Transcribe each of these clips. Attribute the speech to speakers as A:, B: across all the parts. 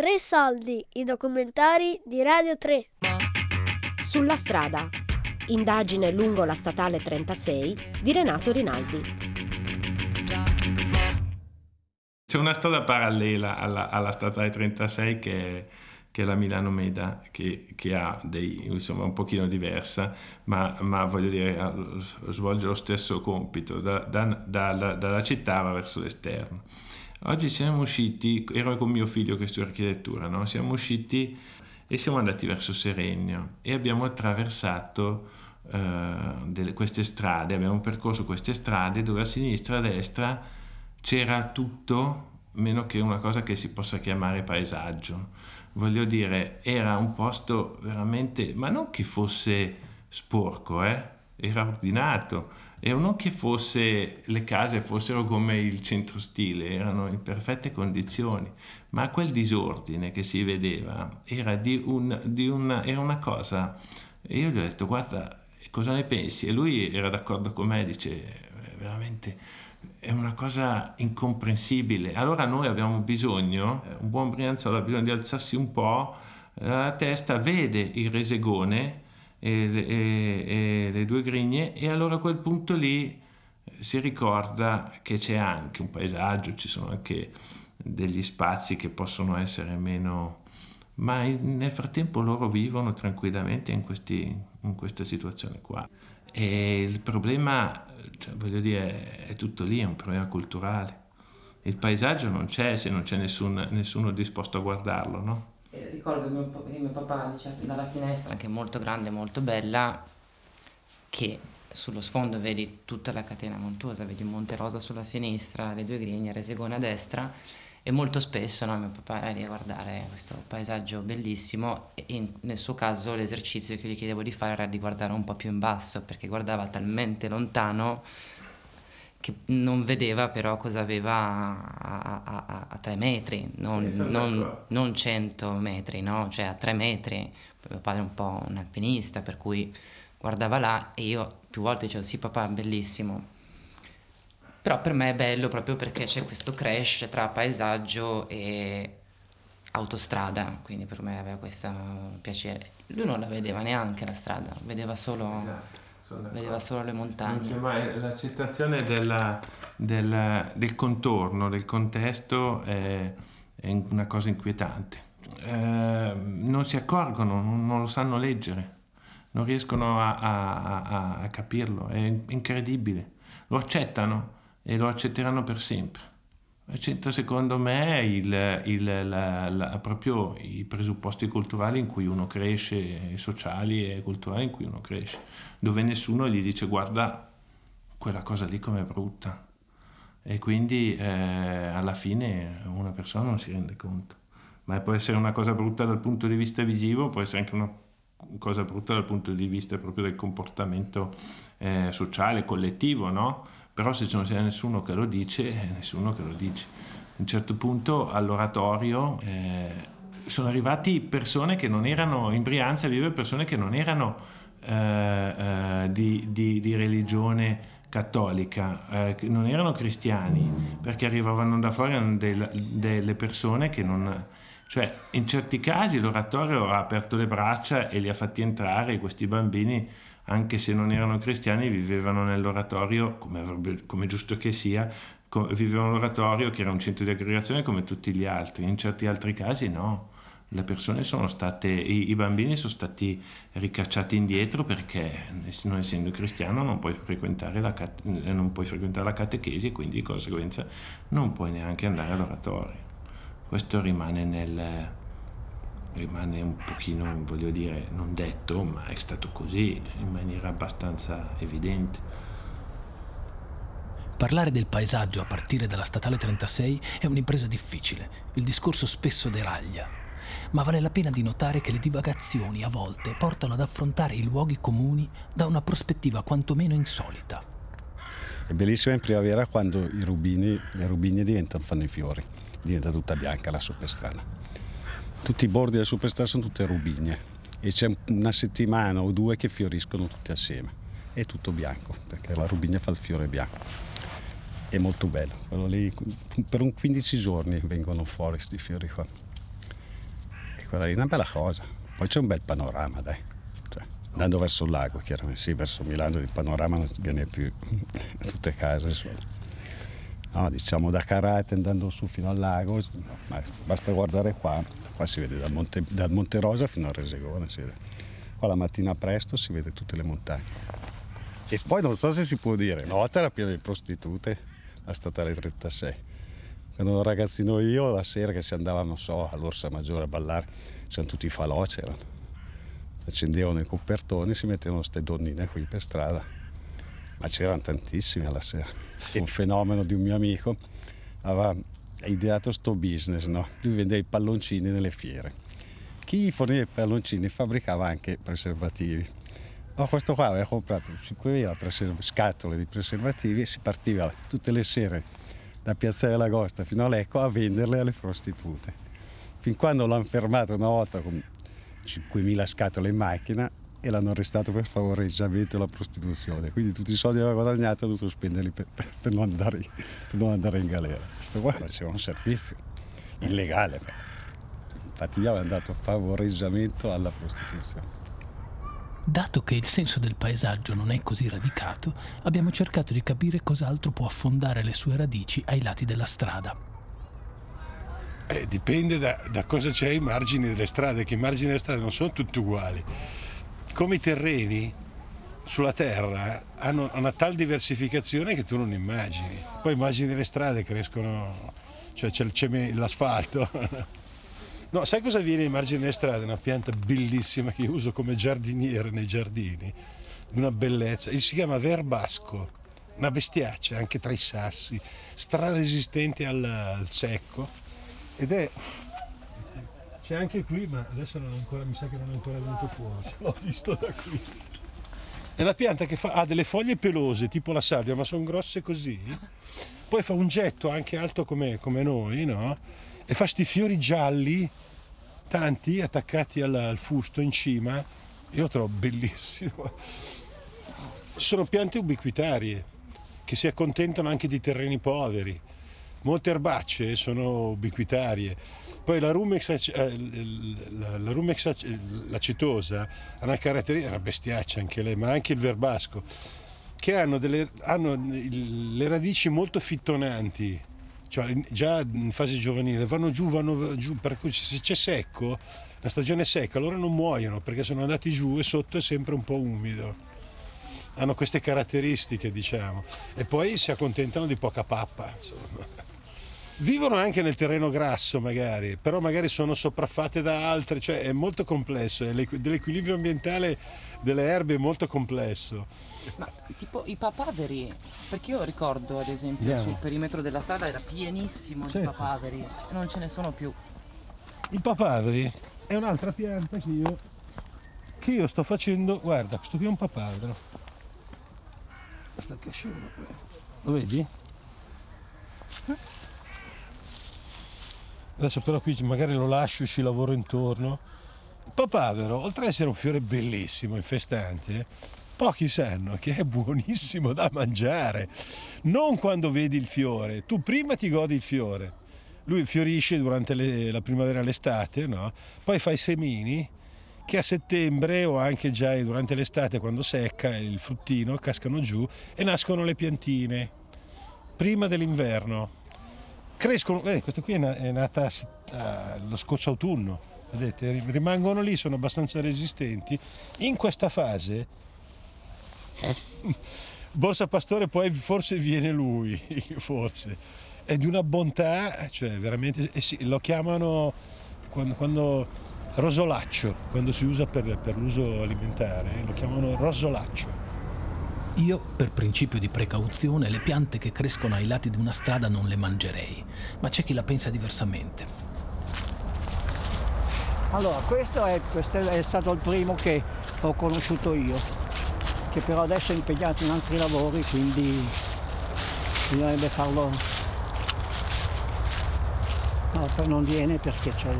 A: Tre soldi, i documentari di Radio 3.
B: Sulla strada. Indagine lungo la statale 36 di Renato Rinaldi.
C: C'è una strada parallela alla, alla statale 36 che, che, è la Milano Meda, che, che ha dei, insomma, un pochino diversa, ma, ma voglio dire, svolge lo stesso compito, da, da, da, dalla città verso l'esterno. Oggi siamo usciti, ero con mio figlio che studia architettura, no? siamo usciti e siamo andati verso Serenio e abbiamo attraversato uh, delle, queste strade, abbiamo percorso queste strade dove a sinistra e a destra c'era tutto meno che una cosa che si possa chiamare paesaggio. Voglio dire, era un posto veramente, ma non che fosse sporco, eh? era ordinato e non che fosse, le case fossero come il centro stile, erano in perfette condizioni, ma quel disordine che si vedeva era, di un, di una, era una cosa, e io gli ho detto guarda cosa ne pensi? E lui era d'accordo con me, dice veramente è una cosa incomprensibile. Allora noi abbiamo bisogno, un buon Brianzolo ha bisogno di alzarsi un po' la testa, vede il resegone, e, e, e le due grigne e allora a quel punto lì si ricorda che c'è anche un paesaggio, ci sono anche degli spazi che possono essere meno... ma nel frattempo loro vivono tranquillamente in, questi, in questa situazione qua. E il problema, cioè, voglio dire, è tutto lì, è un problema culturale. Il paesaggio non c'è se non c'è nessun, nessuno disposto a guardarlo, no?
D: Ricordo che mio, che mio papà dicesse dalla finestra, che è molto grande, molto bella, che sullo sfondo vedi tutta la catena montuosa, vedi Monte Rosa sulla sinistra, le due grigne, Resegone a destra e molto spesso no, mio papà era lì a guardare questo paesaggio bellissimo e in, nel suo caso l'esercizio che gli chiedevo di fare era di guardare un po' più in basso perché guardava talmente lontano che non vedeva però cosa aveva a, a, a, a tre metri, non, sì, non, non, 100 metri, no? cioè a tre metri. Mio padre è un po' un alpinista, per cui guardava là e io più volte dicevo sì papà, bellissimo. Però per me è bello proprio perché c'è questo crash tra paesaggio e autostrada, quindi per me aveva questo piacere. Lui non la vedeva neanche la strada, vedeva solo... Esatto vedeva solo le montagne.
C: mai l'accettazione della, della, del contorno, del contesto è, è una cosa inquietante. Eh, non si accorgono, non, non, lo sanno leggere, non riescono a, a, a, a capirlo, è incredibile. Lo accettano e lo accetteranno per sempre. C'entra secondo me il, il, la, la, proprio i presupposti culturali in cui uno cresce, sociali e culturali in cui uno cresce, dove nessuno gli dice guarda quella cosa lì com'è brutta e quindi eh, alla fine una persona non si rende conto. Ma può essere una cosa brutta dal punto di vista visivo, può essere anche una cosa brutta dal punto di vista proprio del comportamento eh, sociale, collettivo, no? Però se non c'è nessuno che lo dice, eh, nessuno che lo dice. A un certo punto all'oratorio eh, sono arrivati persone che non erano, in Brianza vive persone che non erano eh, eh, di, di, di, religione cattolica, eh, non erano cristiani, perché arrivavano da fuori delle, delle persone che non... Cioè, in certi casi l'oratorio ha aperto le braccia e li ha fatti entrare, questi bambini anche se non erano cristiani, vivevano nell'oratorio, come, avrebbe, come giusto che sia, vivevano nell'oratorio che era un centro di aggregazione come tutti gli altri. In certi altri casi no. Le persone sono state, i, i bambini sono stati ricacciati indietro perché non essendo cristiano non puoi frequentare la, non puoi frequentare la catechesi e quindi di conseguenza non puoi neanche andare all'oratorio. Questo rimane nel, rimane un pochino, voglio dire, non detto, ma è stato così in maniera abbastanza evidente.
E: Parlare del paesaggio a partire dalla statale 36 è un'impresa difficile, il discorso spesso deraglia, ma vale la pena di notare che le divagazioni a volte portano ad affrontare i luoghi comuni da una prospettiva quantomeno insolita.
F: È bellissimo in primavera quando i rubini, le rubinie diventano, fanno i fiori, diventa tutta bianca la soppestrana tutti i bordi della superstar sono tutte rubigne e c'è una settimana o due che fioriscono tutte assieme. È tutto bianco perché la rubigna fa il fiore bianco. È molto bello. Lì, per un 15 giorni vengono fuori questi fiori qua. quella lì è una bella cosa. Poi c'è un bel panorama, dai. Cioè, andando verso il lago, chiaramente, sì, verso Milano il panorama non viene più, tutte case sono. No, diciamo da Carate andando su fino al lago, basta guardare qua, qua si vede dal Monte, dal Monte Rosa fino a Resegone. Qua la mattina presto si vede tutte le montagne. E poi non so se si può dire, notte era piena di prostitute, la statale 36. Quando ero ragazzino io, la sera che si andava, non so, all'Orsa Maggiore a ballare, c'erano tutti i falò, c'erano. Accendevano i copertoni, si mettevano queste donnine qui per strada. Ma c'erano tantissime alla sera. Un fenomeno di un mio amico aveva ideato sto business, no? Lui vendeva i palloncini nelle fiere. Chi forniva i palloncini fabbricava anche preservativi No, questo qua aveva comprato 5.000 scatole di preservativi e si partiva tutte le sere da Piazza dell'Agosta fino a Lecco a venderle alle prostitute. Fin quando l'hanno fermato una volta con 5.000 scatole in macchina e l'hanno arrestato per favoreggiamento alla prostituzione. Quindi tutti i soldi che aveva guadagnato ha dovuto spenderli per, per, per, non andare, per, non andare, in galera. Questo qua faceva un servizio illegale. Infatti gli avevano dato favoreggiamento alla prostituzione.
E: Dato che il senso del paesaggio non è così radicato, abbiamo cercato di capire cos'altro può affondare le sue radici ai lati della strada.
G: Eh, dipende da, da, cosa c'è ai margini delle strade, che i margini delle strade non sono tutti uguali. Come i terreni sulla terra hanno una tal diversificazione che tu non immagini. Poi immagini le strade crescono, cioè c'è l'asfalto. No, sai cosa viene in margine delle strade? Una pianta bellissima che io uso come giardiniere nei giardini, di una bellezza. Si chiama verbasco, una bestiaccia anche tra i sassi, straresistente al, al secco ed è c'è anche qui, ma adesso non ancora, mi sa che non è ancora venuto fuori, se l'ho visto da qui. È una pianta che fa, ha delle foglie pelose, tipo la sabbia, ma sono grosse così. Poi fa un getto anche alto come, come noi, no? e fa sti fiori gialli, tanti attaccati al, al fusto in cima, io lo trovo bellissimo. Sono piante ubiquitarie che si accontentano anche di terreni poveri. Molte erbacce sono ubiquitarie. Poi la rumex, eh, la, la rumex l'acetosa ha una caratteristica, una bestiaccia anche lei, ma anche il verbasco, che hanno, delle, hanno le radici molto fittonanti, cioè già in fase giovanile vanno giù, vanno giù, per cui se c'è secco, la stagione è secca, loro non muoiono perché sono andati giù e sotto è sempre un po' umido. Hanno queste caratteristiche, diciamo, e poi si accontentano di poca pappa. Insomma. Vivono anche nel terreno grasso magari, però magari sono sopraffatte da altre, cioè è molto complesso, è dell'equilibrio ambientale delle erbe è molto complesso.
D: Ma tipo i papaveri, perché io ricordo ad esempio yeah. sul perimetro della strada era pienissimo certo. di papaveri non ce ne sono più.
G: Il papaveri è un'altra pianta che io, che io sto facendo, guarda, questo qui è un papavero. Basta che scemo, lo vedi? Adesso però qui magari lo lascio e ci lavoro intorno. Il papavero, oltre ad essere un fiore bellissimo, infestante, pochi sanno che è buonissimo da mangiare. Non quando vedi il fiore, tu prima ti godi il fiore. Lui fiorisce durante le, la primavera e l'estate, no? poi fa i semini che a settembre o anche già durante l'estate quando secca il fruttino cascano giù e nascono le piantine prima dell'inverno crescono, eh, questa qui è nata uh, lo scorso autunno, vedete, rimangono lì, sono abbastanza resistenti. In questa fase, Borsa Pastore poi forse viene lui, forse, è di una bontà, cioè veramente, eh sì, lo chiamano quando, quando, rosolaccio, quando si usa per, per l'uso alimentare, lo chiamano rosolaccio.
E: Io, per principio di precauzione, le piante che crescono ai lati di una strada non le mangerei, ma c'è chi la pensa diversamente.
H: Allora, questo è, questo è stato il primo che ho conosciuto io, che però adesso è impegnato in altri lavori, quindi bisognerebbe farlo... No, poi non viene perché c'è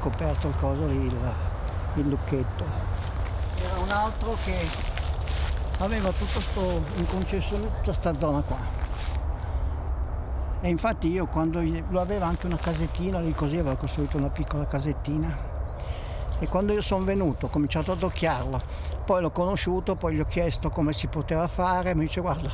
H: coperto il coso lì, il, il lucchetto. Era un altro che aveva tutto sto, in concessione tutta questa zona qua. E infatti io quando lo aveva anche una casettina lì così, aveva costruito una piccola casettina E quando io sono venuto ho cominciato ad occhiarlo, poi l'ho conosciuto, poi gli ho chiesto come si poteva fare, mi dice guarda,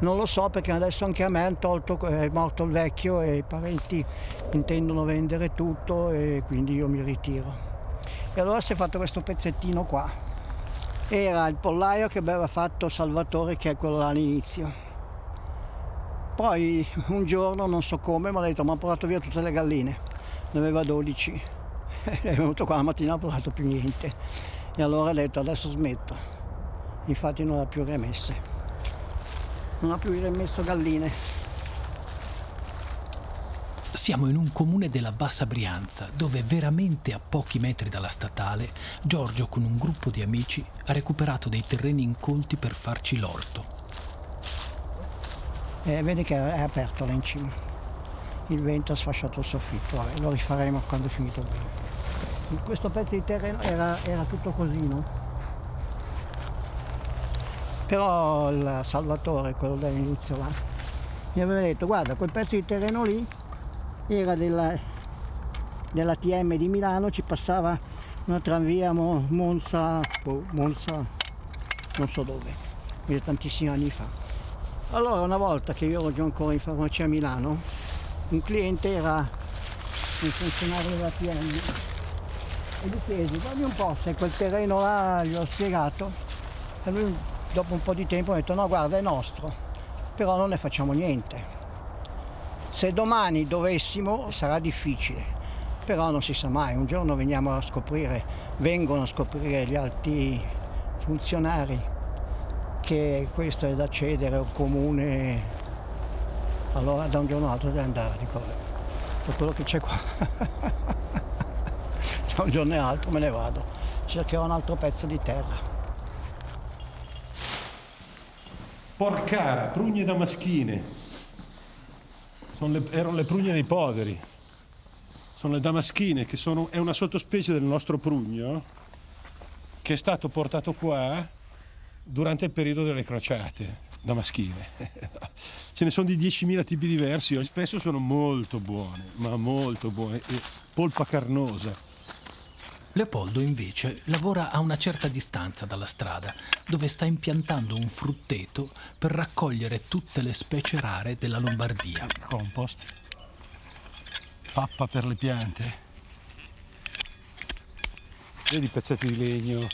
H: non lo so perché adesso anche a me hanno tolto, è morto il vecchio e i parenti intendono vendere tutto e quindi io mi ritiro. E allora si è fatto questo pezzettino qua. Era il pollaio che aveva fatto Salvatore, che è quello all'inizio. Poi un giorno, non so come, mi ha detto, mi ha portato via tutte le galline. Ne aveva 12. è venuto qua la mattina, non ha portato più niente. E allora ha detto, adesso smetto. Infatti non l'ha più remesse. Non ha più rimesso galline.
E: Siamo in un comune della Bassa Brianza, dove veramente a pochi metri dalla statale, Giorgio con un gruppo di amici ha recuperato dei terreni incolti per farci l'orto.
H: Eh, vedi che è aperto là in cima. Il vento ha sfasciato il soffitto, Vabbè, lo rifaremo quando è finito il vento. Questo pezzo di terreno era, era tutto così, no? Però il Salvatore, quello dell'inizio là, mi aveva detto guarda quel pezzo di terreno lì era della, della TM di Milano, ci passava una tranvia Mo- Monza, boh, Monza, non so dove, tantissimi anni fa. Allora una volta che io ero già ancora in farmacia a Milano, un cliente era un funzionario della TM e gli chiesi, dammi un po' se quel terreno là gli ho spiegato e lui dopo un po' di tempo ha detto no guarda è nostro, però non ne facciamo niente. Se domani dovessimo sarà difficile, però non si sa mai, un giorno veniamo a scoprire, vengono a scoprire gli alti funzionari che questo è da cedere al comune, allora da un giorno all'altro devi andare, dico, per quello che c'è qua, da un giorno all'altro me ne vado, cercherò un altro pezzo di terra.
G: Porcara, prugne damaschine. Le- erano le prugne dei poveri. Sono le damaschine, che sono, è una sottospecie del nostro prugno, che è stato portato qua durante il periodo delle crociate damaschine. Ce ne sono di 10.000 tipi diversi, spesso sono molto buone, ma molto buone, e polpa carnosa.
E: Leopoldo invece lavora a una certa distanza dalla strada, dove sta impiantando un frutteto per raccogliere tutte le specie rare della Lombardia.
G: Compost, pappa per le piante, vedi i pezzetti di legno,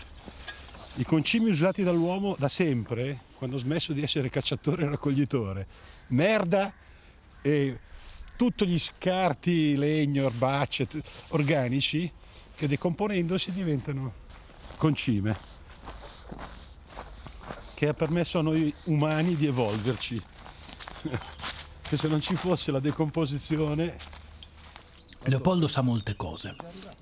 G: i concimi usati dall'uomo da sempre, quando ha smesso di essere cacciatore e raccoglitore. Merda e tutti gli scarti, legno, erbacce, organici, che decomponendosi diventano concime, che ha permesso a noi umani di evolverci. che se non ci fosse la decomposizione
E: Leopoldo sa molte cose,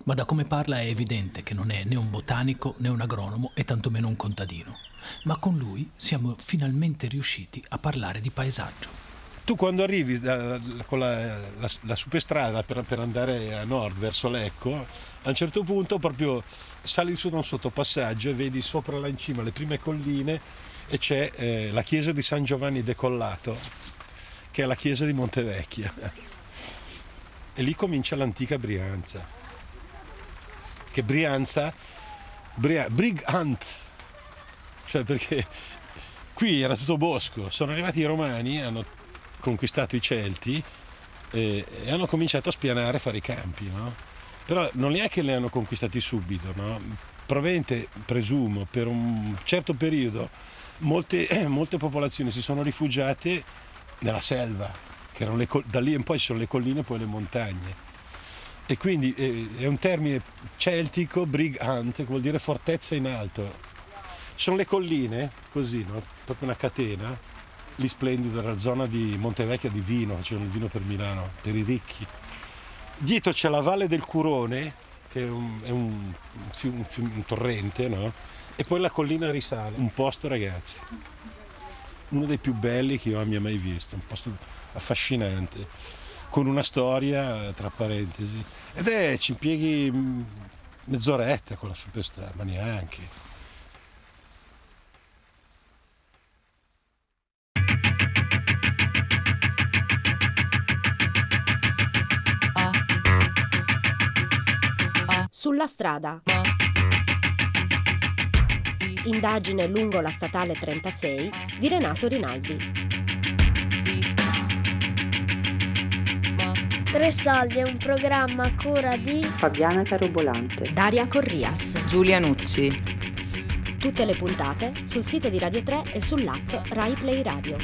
E: ma da come parla è evidente che non è né un botanico né un agronomo e tantomeno un contadino. Ma con lui siamo finalmente riusciti a parlare di paesaggio.
G: Tu quando arrivi da- con la, la- la superstrada per, per andare a nord verso Lecco, a un certo punto proprio sali su da un sottopassaggio e vedi sopra là in cima le prime colline e c'è eh, la chiesa di San Giovanni Decollato, che è la chiesa di Montevecchia. E lì comincia l'antica Brianza. Che Brianza, Bria, Brigant, cioè perché qui era tutto bosco, sono arrivati i romani, hanno conquistato i Celti e, e hanno cominciato a spianare e fare i campi, no? Però non è che li hanno conquistati subito, no? Probabilmente, presumo, per un certo periodo molte, molte popolazioni si sono rifugiate nella selva, che le da lì in poi ci sono le colline e poi le montagne. E quindi eh, è un termine celtico, brigant, che vuol dire fortezza in alto. Sono le colline, così, no? proprio una catena, lì splendido, nella zona di Montevecchia di vino, facevano il vino per Milano, per i ricchi. Dietro c'è la Valle del Curone, che è un, è un- un un torrente, no? E poi la collina risale, un posto ragazzi, uno dei più belli che io abbia mai visto, un posto affascinante, con una storia tra parentesi. Ed è, ci impieghi mm, mezz'oretta con la superstrada, ma neanche.
B: Sulla strada. Indagine lungo la statale 36 di Renato Rinaldi.
A: Tre soldi è un programma a cura di
I: Fabiana Carobolante,
B: Daria Corrias.
I: Giulia Nucci.
B: Tutte le puntate sul sito di Radio 3 e sull'app Rai Play Radio.